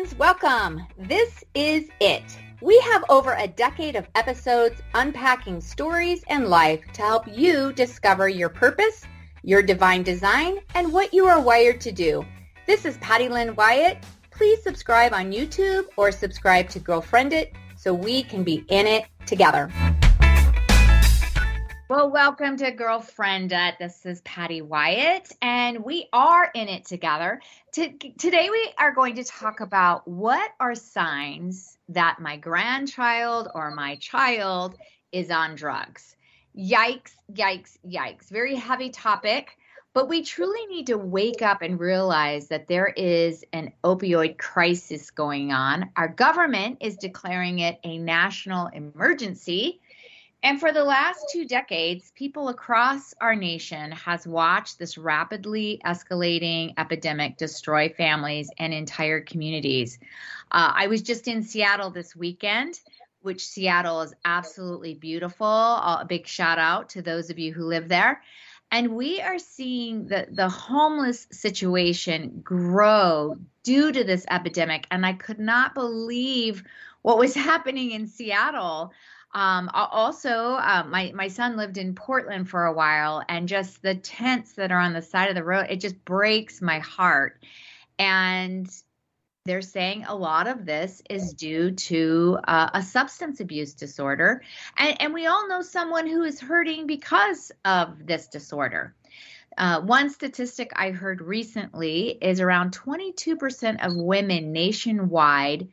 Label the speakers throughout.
Speaker 1: friends, welcome. This is it. We have over a decade of episodes unpacking stories and life to help you discover your purpose, your divine design, and what you are wired to do. This is Patty Lynn Wyatt. Please subscribe on YouTube or subscribe to Girlfriend It so we can be in it together. Well, welcome to Girlfriend. Uh, this is Patty Wyatt, and we are in it together. today, we are going to talk about what are signs that my grandchild or my child is on drugs. Yikes, yikes, yikes. Very heavy topic, but we truly need to wake up and realize that there is an opioid crisis going on. Our government is declaring it a national emergency and for the last two decades, people across our nation has watched this rapidly escalating epidemic destroy families and entire communities. Uh, I was just in Seattle this weekend, which Seattle is absolutely beautiful. A big shout out to those of you who live there. And we are seeing the, the homeless situation grow due to this epidemic. And I could not believe what was happening in Seattle. Um, also, uh, my my son lived in Portland for a while, and just the tents that are on the side of the road, it just breaks my heart. And they're saying a lot of this is due to uh, a substance abuse disorder, and, and we all know someone who is hurting because of this disorder. Uh, one statistic I heard recently is around 22% of women nationwide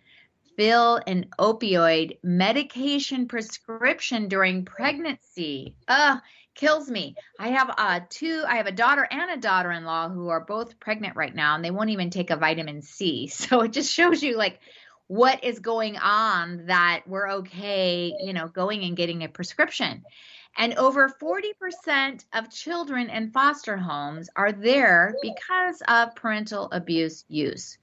Speaker 1: fill an opioid medication prescription during pregnancy. Ugh, kills me. I have uh two I have a daughter and a daughter-in-law who are both pregnant right now and they won't even take a vitamin C. So it just shows you like what is going on that we're okay, you know, going and getting a prescription. And over 40% of children in foster homes are there because of parental abuse use.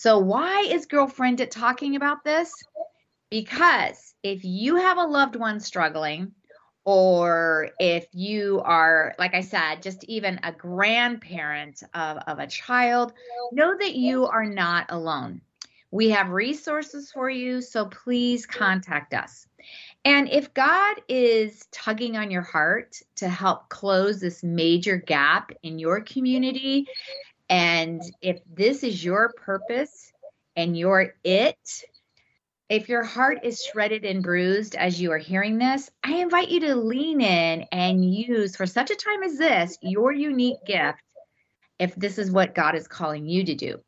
Speaker 1: So, why is Girlfriend It talking about this? Because if you have a loved one struggling, or if you are, like I said, just even a grandparent of, of a child, know that you are not alone. We have resources for you, so please contact us. And if God is tugging on your heart to help close this major gap in your community, and if this is your purpose and you're it, if your heart is shredded and bruised as you are hearing this, I invite you to lean in and use for such a time as this your unique gift if this is what God is calling you to do.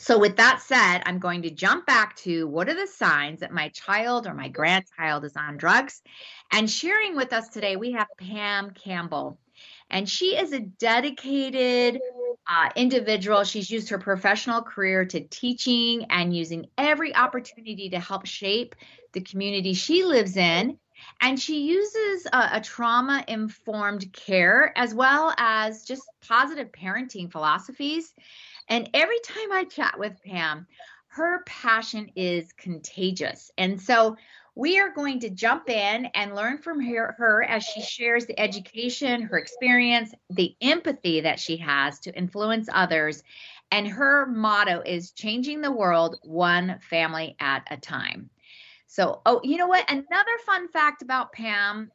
Speaker 1: So, with that said, I'm going to jump back to what are the signs that my child or my grandchild is on drugs? And sharing with us today, we have Pam Campbell. And she is a dedicated uh, individual. She's used her professional career to teaching and using every opportunity to help shape the community she lives in. And she uses a, a trauma informed care as well as just positive parenting philosophies. And every time I chat with Pam, her passion is contagious. And so we are going to jump in and learn from her, her, as she shares the education, her experience, the empathy that she has to influence others. And her motto is changing the world one family at a time. So, oh, you know what? Another fun fact about Pam,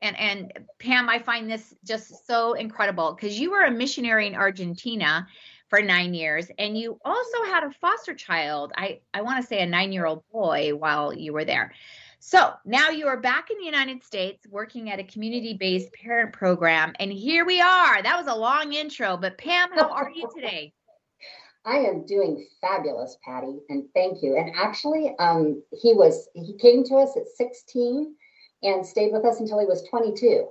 Speaker 1: and and Pam, I find this just so incredible because you were a missionary in Argentina for nine years, and you also had a foster child. I I want to say a nine year old boy while you were there. So now you are back in the United States working at a community based parent program. And here we are. That was a long intro, but Pam, how are you today?
Speaker 2: I am doing fabulous, Patty, and thank you. And actually, um, he was he came to us at 16 and stayed with us until he was 22.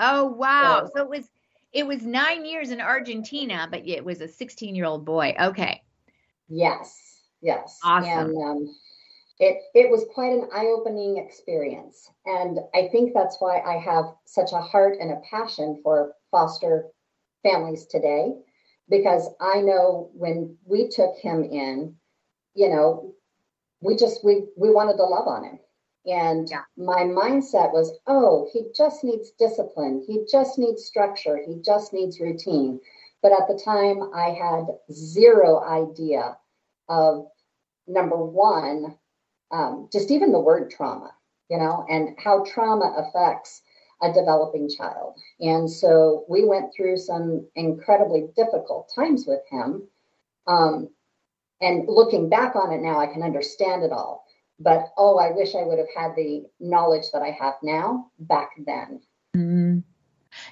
Speaker 1: Oh wow! So, so it was it was nine years in Argentina, but it was a 16 year old boy. Okay.
Speaker 2: Yes. Yes.
Speaker 1: Awesome.
Speaker 2: And um, it it was quite an eye-opening experience and i think that's why i have such a heart and a passion for foster families today because i know when we took him in you know we just we we wanted to love on him and yeah. my mindset was oh he just needs discipline he just needs structure he just needs routine but at the time i had zero idea of number one, um, just even the word trauma, you know, and how trauma affects a developing child. And so we went through some incredibly difficult times with him. Um, and looking back on it now, I can understand it all. But oh, I wish I would have had the knowledge that I have now back then.
Speaker 1: Mm.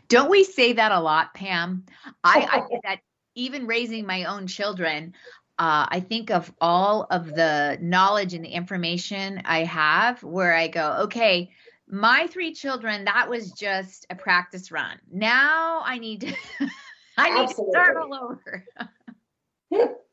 Speaker 1: Don't we say that a lot, Pam? I, I think that even raising my own children, uh, I think of all of the knowledge and the information I have where I go, okay, my three children, that was just a practice run. Now I need to, I need Absolutely. to start all over.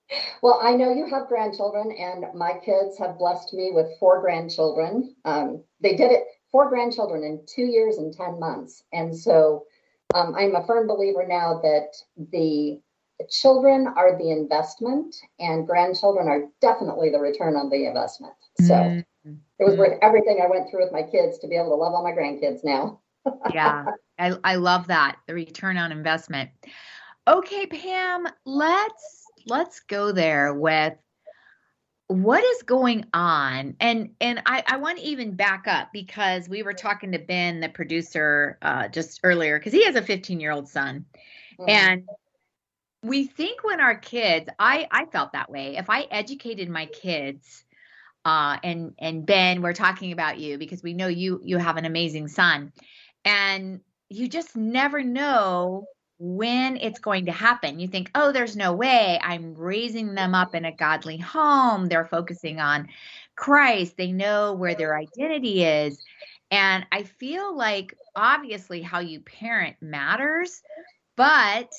Speaker 2: well, I know you have grandchildren, and my kids have blessed me with four grandchildren. Um, they did it, four grandchildren in two years and 10 months. And so um, I'm a firm believer now that the children are the investment and grandchildren are definitely the return on the investment. So mm-hmm. it was worth everything I went through with my kids to be able to love all my grandkids now.
Speaker 1: yeah, I, I love that the return on investment. Okay, Pam, let's let's go there with what is going on. And and i i want to even back up because we were talking to ben the producer uh just earlier because he has a 15 year old son. Mm-hmm. and we think when our kids i i felt that way. If i educated my kids uh and and ben we're talking about you because we know you you have an amazing son. And you just never know when it's going to happen. You think, oh, there's no way. I'm raising them up in a godly home. They're focusing on Christ. They know where their identity is. And I feel like obviously how you parent matters, but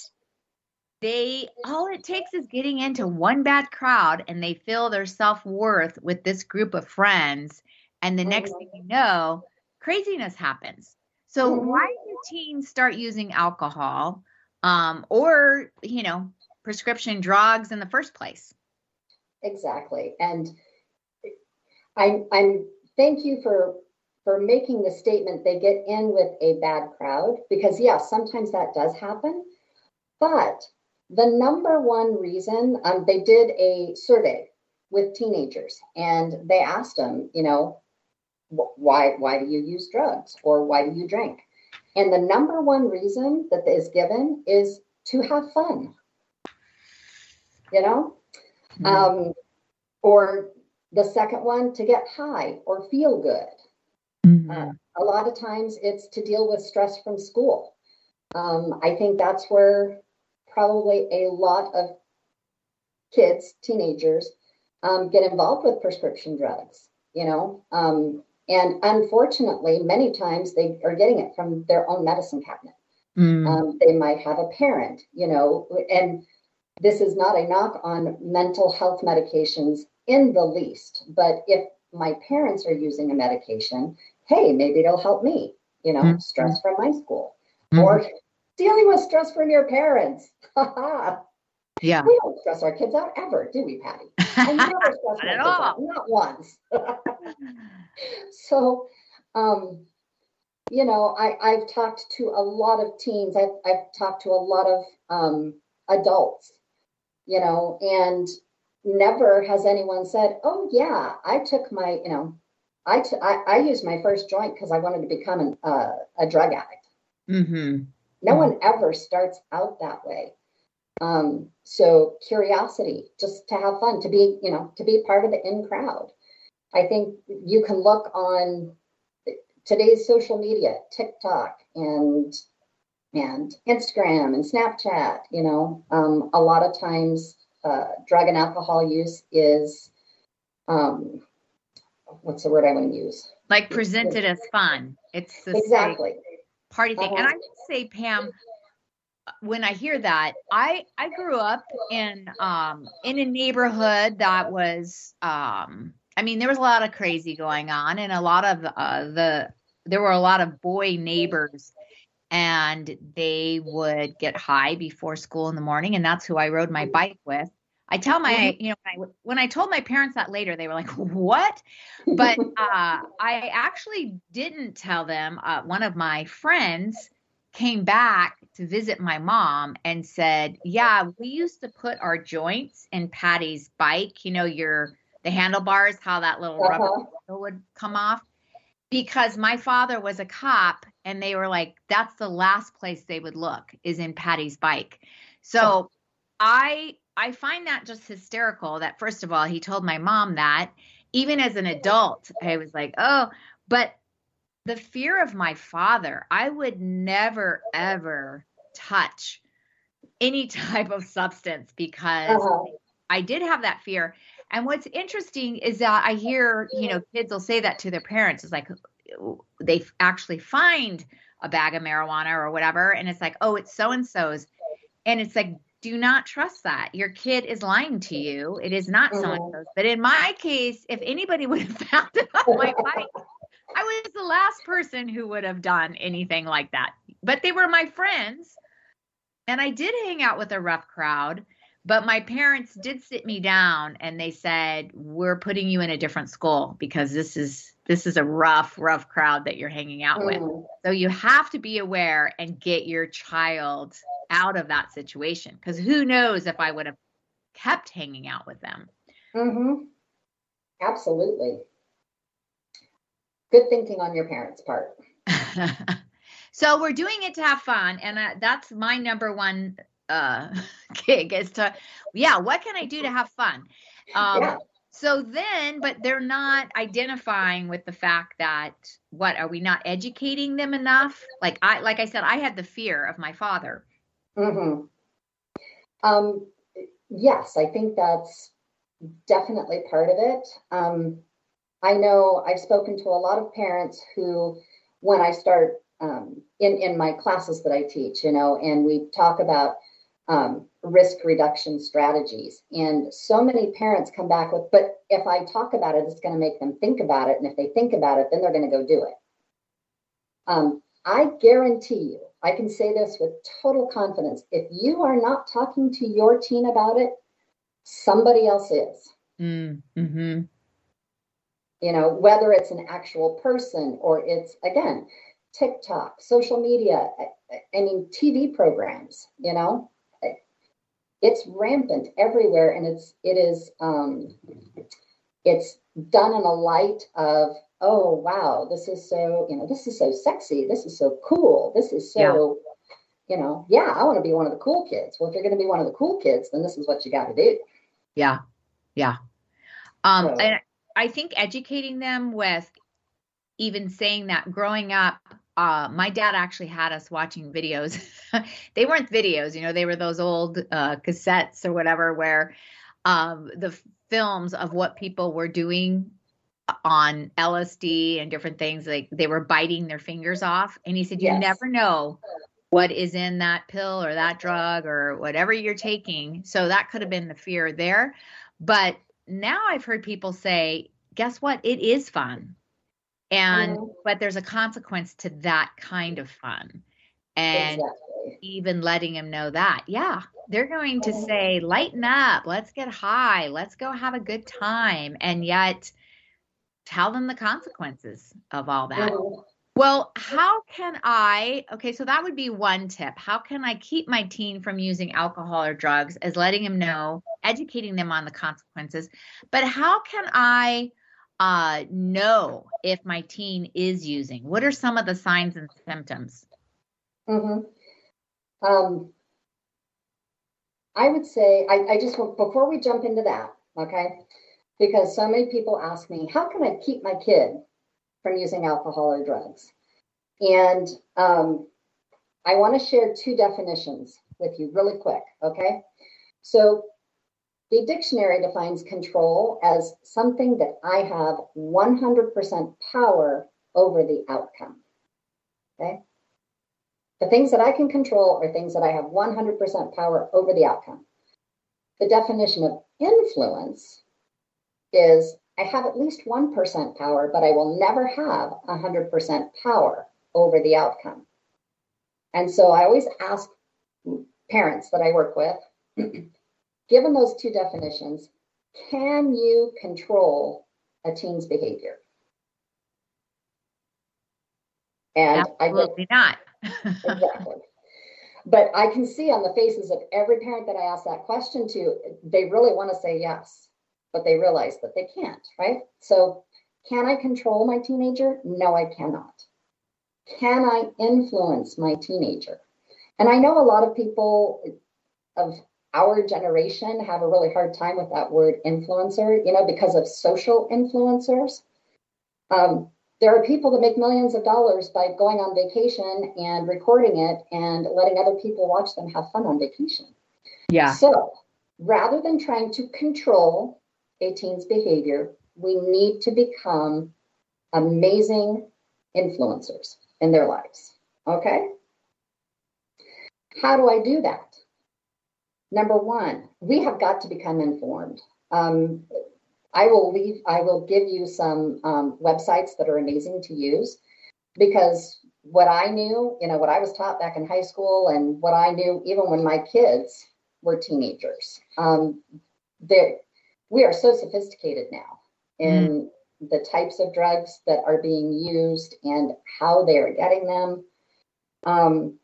Speaker 1: they all it takes is getting into one bad crowd and they feel their self-worth with this group of friends and the next thing you know craziness happens so mm-hmm. why do teens start using alcohol um, or you know prescription drugs in the first place.
Speaker 2: Exactly. And i'm i'm thank you for for making the statement they get in with a bad crowd because yes sometimes that does happen. But the number one reason um, they did a survey with teenagers and they asked them you know why why do you use drugs? Or why do you drink and the number one reason that is given is to have fun. You know? Mm-hmm. Um, or the second one, to get high or feel good. Mm-hmm. Uh, a lot of times it's to deal with stress from school. Um, I think that's where probably a lot of kids, teenagers, um, get involved with prescription drugs. You know, um, and unfortunately, many times they are getting it from their own medicine cabinet. Mm. Um, they might have a parent, you know, and this is not a knock on mental health medications in the least. But if my parents are using a medication, hey, maybe it'll help me, you know, mm. stress from my school mm. or dealing with stress from your parents.
Speaker 1: yeah.
Speaker 2: We don't stress our kids out ever, do we, Patty? I never stress my kids out, not once. so, um, you know, I, I've talked to a lot of teens. I've, I've talked to a lot of um, adults, you know, and never has anyone said, "Oh yeah, I took my, you know, I, t- I, I used my first joint because I wanted to become an, uh, a drug addict." Mm-hmm. No mm-hmm. one ever starts out that way. Um, so curiosity, just to have fun, to be, you know, to be part of the in crowd. I think you can look on today's social media, TikTok and and Instagram and Snapchat. You know, um, a lot of times uh, drug and alcohol use is um, what's the word I want to use?
Speaker 1: Like presented as fun. It's
Speaker 2: exactly
Speaker 1: party thing. Uh-huh. And I would say, Pam, when I hear that, I I grew up in um in a neighborhood that was um I mean, there was a lot of crazy going on, and a lot of uh, the there were a lot of boy neighbors, and they would get high before school in the morning, and that's who I rode my bike with. I tell my, mm-hmm. you know, when I, when I told my parents that later, they were like, "What?" But uh, I actually didn't tell them. Uh, one of my friends came back to visit my mom and said, "Yeah, we used to put our joints in Patty's bike. You know, your the handlebars, how that little uh-huh. rubber would come off. Because my father was a cop, and they were like, that's the last place they would look is in Patty's bike. So I I find that just hysterical. That first of all, he told my mom that. Even as an adult, I was like, oh, but the fear of my father, I would never ever touch any type of substance because uh-huh. I did have that fear. And what's interesting is that I hear, you know, kids will say that to their parents. It's like they actually find a bag of marijuana or whatever, and it's like, oh, it's so and so's. And it's like, do not trust that. Your kid is lying to you. It is not so and so's. Mm-hmm. But in my case, if anybody would have found it on my bike, I was the last person who would have done anything like that. But they were my friends. And I did hang out with a rough crowd. But my parents did sit me down and they said, "We're putting you in a different school because this is this is a rough, rough crowd that you're hanging out with. Mm. So you have to be aware and get your child out of that situation because who knows if I would have kept hanging out with them.
Speaker 2: Mm-hmm. Absolutely. Good thinking on your parents' part.
Speaker 1: so we're doing it to have fun, and uh, that's my number one uh gig is to yeah what can i do to have fun um yeah. so then but they're not identifying with the fact that what are we not educating them enough like i like i said i had the fear of my father
Speaker 2: mm-hmm. um yes i think that's definitely part of it um i know i've spoken to a lot of parents who when i start um, in in my classes that I teach, you know, and we talk about um, risk reduction strategies. And so many parents come back with, but if I talk about it, it's going to make them think about it. And if they think about it, then they're going to go do it. Um, I guarantee you, I can say this with total confidence. If you are not talking to your teen about it, somebody else is. Mm, hmm You know, whether it's an actual person or it's, again, TikTok, social media, I mean, TV programs, you know, it's rampant everywhere and it's it is um it's done in a light of oh wow this is so you know this is so sexy this is so cool this is so yeah. you know yeah i want to be one of the cool kids well if you're going to be one of the cool kids then this is what you got to do
Speaker 1: yeah yeah um so. and i think educating them with even saying that growing up uh, my dad actually had us watching videos. they weren't videos, you know, they were those old uh, cassettes or whatever, where um, the films of what people were doing on LSD and different things, like they were biting their fingers off. And he said, You yes. never know what is in that pill or that drug or whatever you're taking. So that could have been the fear there. But now I've heard people say, Guess what? It is fun and mm-hmm. but there's a consequence to that kind of fun and exactly. even letting them know that yeah they're going to mm-hmm. say lighten up let's get high let's go have a good time and yet tell them the consequences of all that mm-hmm. Well how can i okay so that would be one tip how can i keep my teen from using alcohol or drugs as letting them know educating them on the consequences but how can i uh, know if my teen is using? What are some of the signs and symptoms?
Speaker 2: Mm-hmm. Um, I would say, I, I just, before we jump into that, okay, because so many people ask me, how can I keep my kid from using alcohol or drugs? And um, I want to share two definitions with you really quick, okay? So, the dictionary defines control as something that I have 100% power over the outcome. Okay? The things that I can control are things that I have 100% power over the outcome. The definition of influence is I have at least 1% power, but I will never have 100% power over the outcome. And so I always ask parents that I work with given those two definitions, can you control a teen's behavior?
Speaker 1: And Absolutely I not.
Speaker 2: exactly. But I can see on the faces of every parent that I ask that question to, they really want to say yes. But they realize that they can't, right? So, can I control my teenager? No, I cannot. Can I influence my teenager? And I know a lot of people of our generation have a really hard time with that word influencer, you know, because of social influencers. Um, there are people that make millions of dollars by going on vacation and recording it and letting other people watch them have fun on vacation.
Speaker 1: Yeah.
Speaker 2: So rather than trying to control a teen's behavior, we need to become amazing influencers in their lives. Okay? How do I do that? Number one, we have got to become informed. Um, I will leave, I will give you some um, websites that are amazing to use because what I knew, you know, what I was taught back in high school and what I knew even when my kids were teenagers, um, we are so sophisticated now in mm. the types of drugs that are being used and how they are getting them. Um,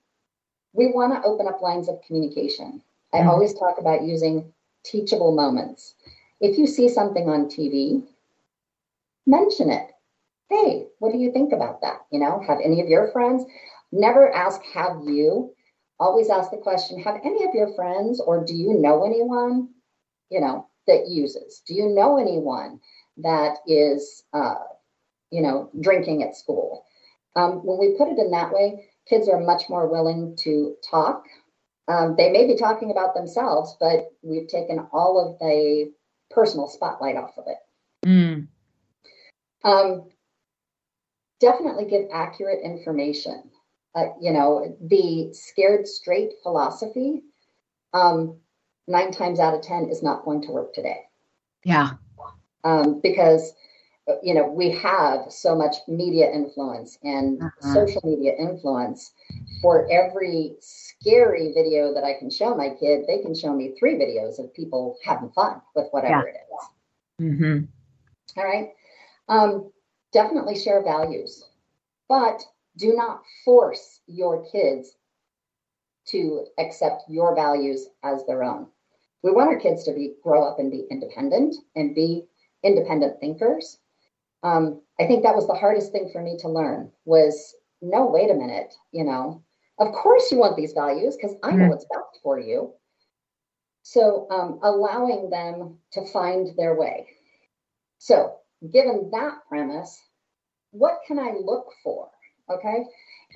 Speaker 2: we want to open up lines of communication. I mm. always talk about using teachable moments if you see something on TV, mention it. Hey, what do you think about that? You know, have any of your friends never ask, have you? Always ask the question, have any of your friends or do you know anyone, you know, that uses? Do you know anyone that is, uh, you know, drinking at school? Um, when we put it in that way, kids are much more willing to talk. Um, they may be talking about themselves, but we've taken all of the personal spotlight off of it. Mm. Um, definitely give accurate information. Uh, you know, the scared straight philosophy, um, nine times out of 10 is not going to work today.
Speaker 1: Yeah.
Speaker 2: Um, because, you know, we have so much media influence and uh-huh. social media influence. For every scary video that I can show my kid, they can show me three videos of people having fun with whatever yeah. it is. Mm-hmm. All right. Um, definitely share values, but do not force your kids to accept your values as their own. We want our kids to be grow up and be independent and be independent thinkers. Um, I think that was the hardest thing for me to learn was no, wait a minute, you know, of course, you want these values because I know mm-hmm. what's best for you. So, um, allowing them to find their way. So, given that premise, what can I look for? Okay.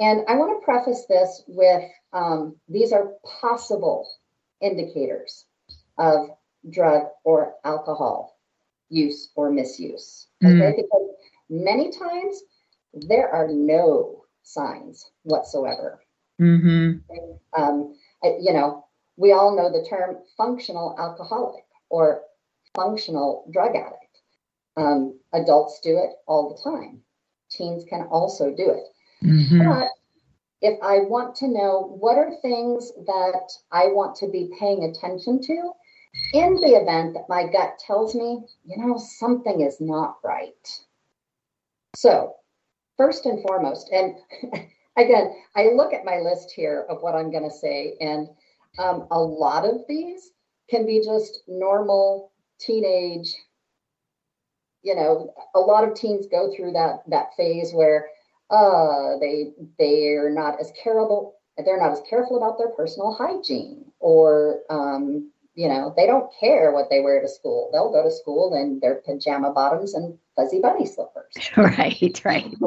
Speaker 2: And I want to preface this with um, these are possible indicators of drug or alcohol use or misuse. Okay. Mm. Because many times there are no signs whatsoever. Mm-hmm. Um, you know, we all know the term functional alcoholic or functional drug addict. Um, adults do it all the time. Teens can also do it. Mm-hmm. But if I want to know what are things that I want to be paying attention to, in the event that my gut tells me, you know, something is not right. So, first and foremost, and again, I look at my list here of what I'm going to say, and um, a lot of these can be just normal teenage. You know, a lot of teens go through that that phase where uh, they they're not as careful they're not as careful about their personal hygiene, or um, you know, they don't care what they wear to school. They'll go to school in their pajama bottoms and fuzzy bunny slippers.
Speaker 1: Right, right.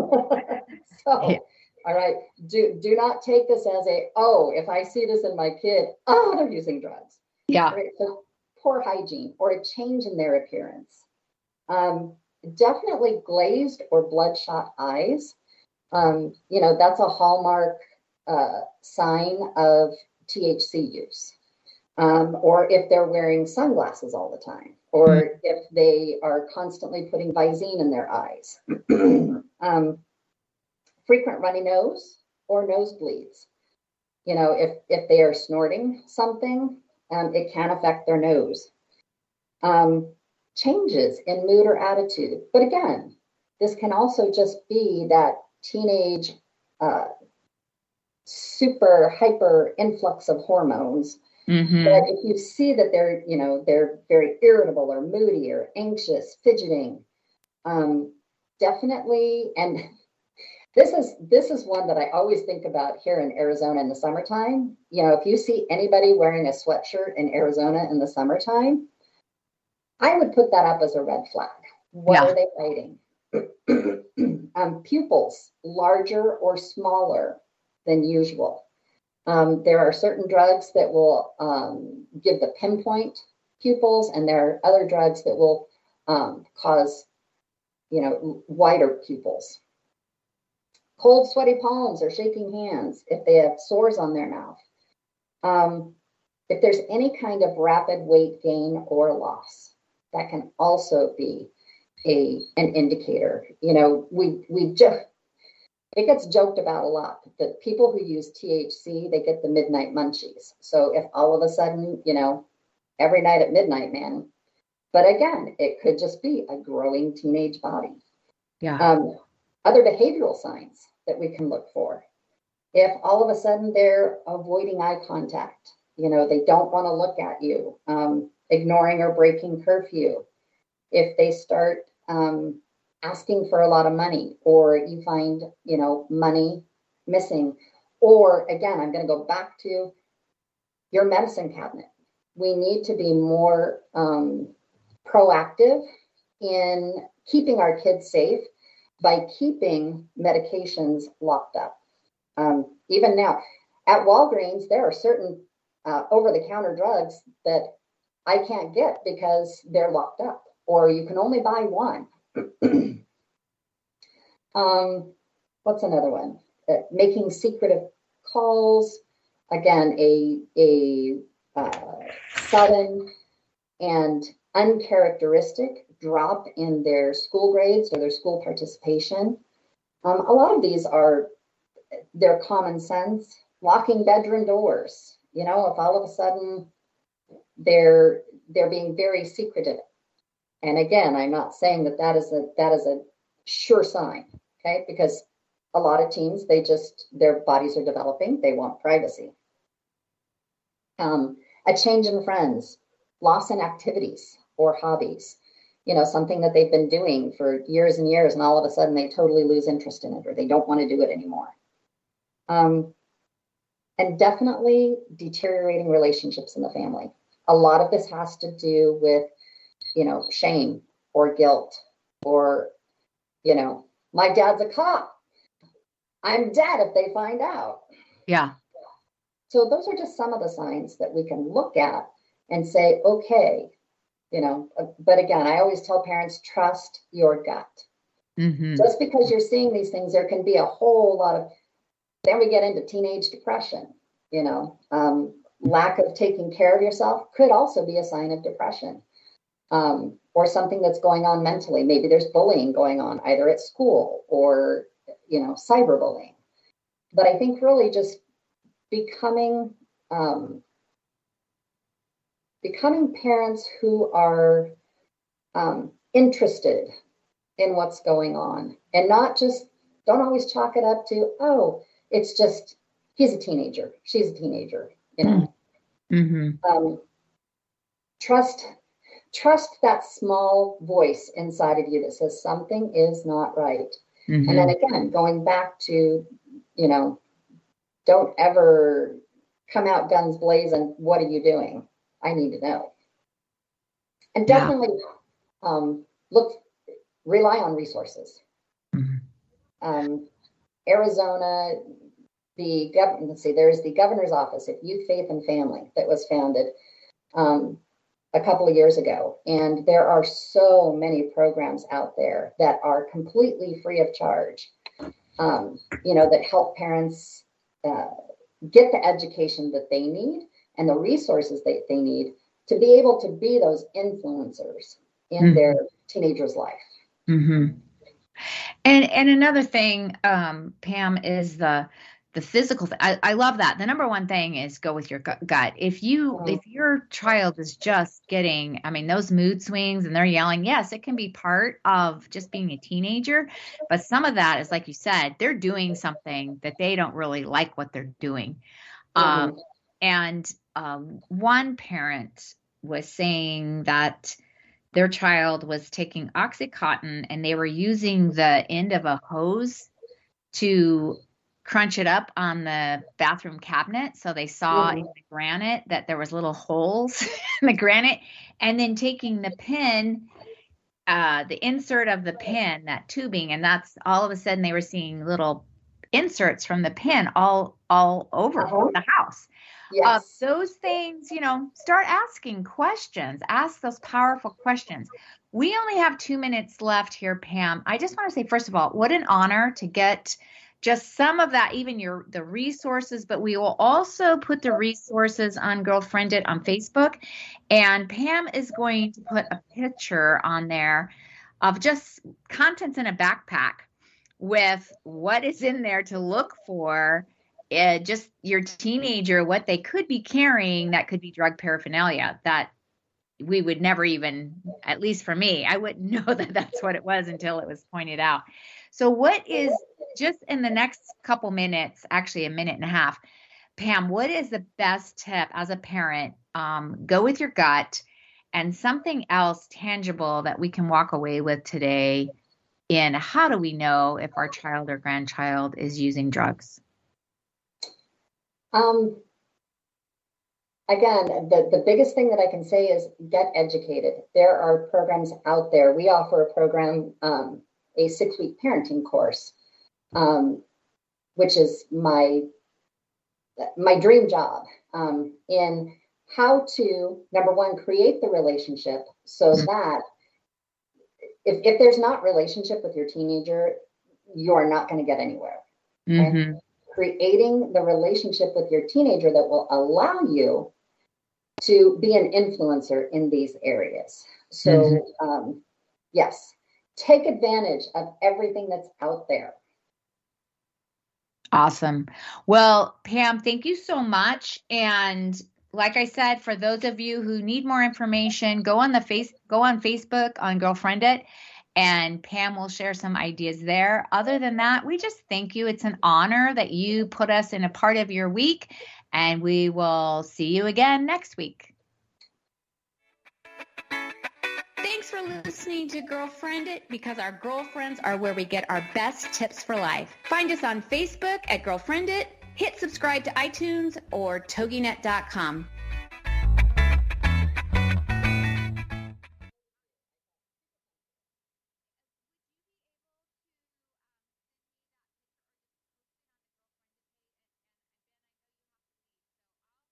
Speaker 2: so all right. Do do not take this as a oh, if I see this in my kid, oh, they're using drugs.
Speaker 1: Yeah. Right?
Speaker 2: So poor hygiene or a change in their appearance. Um, definitely glazed or bloodshot eyes. Um, you know, that's a hallmark uh, sign of THC use. Um, or if they're wearing sunglasses all the time, or mm-hmm. if they are constantly putting Visine in their eyes. um, frequent runny nose or nosebleeds. You know, if if they are snorting something, um, it can affect their nose. Um, changes in mood or attitude, but again, this can also just be that teenage uh, super hyper influx of hormones Mm-hmm. But if you see that they're, you know, they're very irritable or moody or anxious, fidgeting, um, definitely. And this is this is one that I always think about here in Arizona in the summertime. You know, if you see anybody wearing a sweatshirt in Arizona in the summertime, I would put that up as a red flag. What yeah. are they hiding? um, pupils larger or smaller than usual. Um, there are certain drugs that will um, give the pinpoint pupils, and there are other drugs that will um, cause, you know, wider pupils. Cold, sweaty palms or shaking hands if they have sores on their mouth. Um, if there's any kind of rapid weight gain or loss, that can also be a an indicator. You know, we we just it gets joked about a lot that people who use THC, they get the midnight munchies. So if all of a sudden, you know, every night at midnight, man. But again, it could just be a growing teenage body.
Speaker 1: Yeah. Um,
Speaker 2: other behavioral signs that we can look for. If all of a sudden they're avoiding eye contact, you know, they don't want to look at you, um, ignoring or breaking curfew. If they start um, asking for a lot of money or you find you know money missing. Or again i'm going to go back to your medicine cabinet. We need to be more um, proactive in keeping our kids safe by keeping medications locked up. Um, even now at walgreens there are certain uh, over-the-counter drugs that i can't get because they're locked up or you can only buy one um, what's another one? Uh, making secretive calls. Again, a a uh, sudden and uncharacteristic drop in their school grades or their school participation. Um, a lot of these are their common sense. Locking bedroom doors. You know, if all of a sudden they're they're being very secretive. And again, I'm not saying that that is a that is a sure sign okay? Because a lot of teens, they just, their bodies are developing, they want privacy. Um, a change in friends, loss in activities or hobbies, you know, something that they've been doing for years and years, and all of a sudden they totally lose interest in it or they don't want to do it anymore. Um, and definitely deteriorating relationships in the family. A lot of this has to do with, you know, shame or guilt or, you know, my dad's a cop. I'm dead if they find out.
Speaker 1: Yeah.
Speaker 2: So those are just some of the signs that we can look at and say, okay, you know, but again, I always tell parents trust your gut. Mm-hmm. Just because you're seeing these things, there can be a whole lot of, then we get into teenage depression, you know, um, lack of taking care of yourself could also be a sign of depression um, or something that's going on mentally. Maybe there's bullying going on either at school or, you know, cyberbullying. But I think really just becoming um, becoming parents who are um, interested in what's going on and not just don't always chalk it up to oh it's just he's a teenager she's a teenager you know mm-hmm. um, trust trust that small voice inside of you that says something is not right. Mm-hmm. And then again, going back to, you know, don't ever come out guns blazing. What are you doing? I need to know. And definitely yeah. um, look, rely on resources. Mm-hmm. Um, Arizona, the government, let's see, there's the governor's office of youth, faith, and family that was founded. Um, a couple of years ago. And there are so many programs out there that are completely free of charge, um, you know, that help parents uh, get the education that they need and the resources that they need to be able to be those influencers in mm-hmm. their teenager's life.
Speaker 1: Mm-hmm. And and another thing, um, Pam, is the the physical I, I love that. The number one thing is go with your gut. If you if your child is just getting i mean those mood swings and they're yelling yes it can be part of just being a teenager but some of that is like you said they're doing something that they don't really like what they're doing. Um, mm-hmm. And um, one parent was saying that their child was taking Oxycontin and they were using the end of a hose to crunch it up on the bathroom cabinet. So they saw in the granite that there was little holes in the granite, and then taking the pin, uh, the insert of the pin, that tubing, and that's all of a sudden they were seeing little inserts from the pin all all over uh-huh. the house. Yes. Uh, those things, you know, start asking questions. Ask those powerful questions. We only have two minutes left here, Pam. I just want to say, first of all, what an honor to get just some of that, even your the resources, but we will also put the resources on Girlfriend It on Facebook. And Pam is going to put a picture on there of just contents in a backpack with what is in there to look for uh, just your teenager what they could be carrying that could be drug paraphernalia that we would never even at least for me i wouldn't know that that's what it was until it was pointed out so what is just in the next couple minutes actually a minute and a half pam what is the best tip as a parent um, go with your gut and something else tangible that we can walk away with today in how do we know if our child or grandchild is using drugs
Speaker 2: um, again, the, the biggest thing that I can say is get educated. There are programs out there. We offer a program, um, a six week parenting course, um, which is my my dream job um, in how to number one create the relationship so mm-hmm. that if, if there's not relationship with your teenager you're not going to get anywhere mm-hmm creating the relationship with your teenager that will allow you to be an influencer in these areas. So, mm-hmm. um, yes, take advantage of everything that's out there.
Speaker 1: Awesome. Well, Pam, thank you so much. And like I said, for those of you who need more information, go on the face go on Facebook on Girlfriend It and Pam will share some ideas there. Other than that, we just thank you. It's an honor that you put us in a part of your week, and we will see you again next week. Thanks for listening to Girlfriend It because our girlfriends are where we get our best tips for life. Find us on Facebook at Girlfriend It, hit subscribe to iTunes or toginet.com.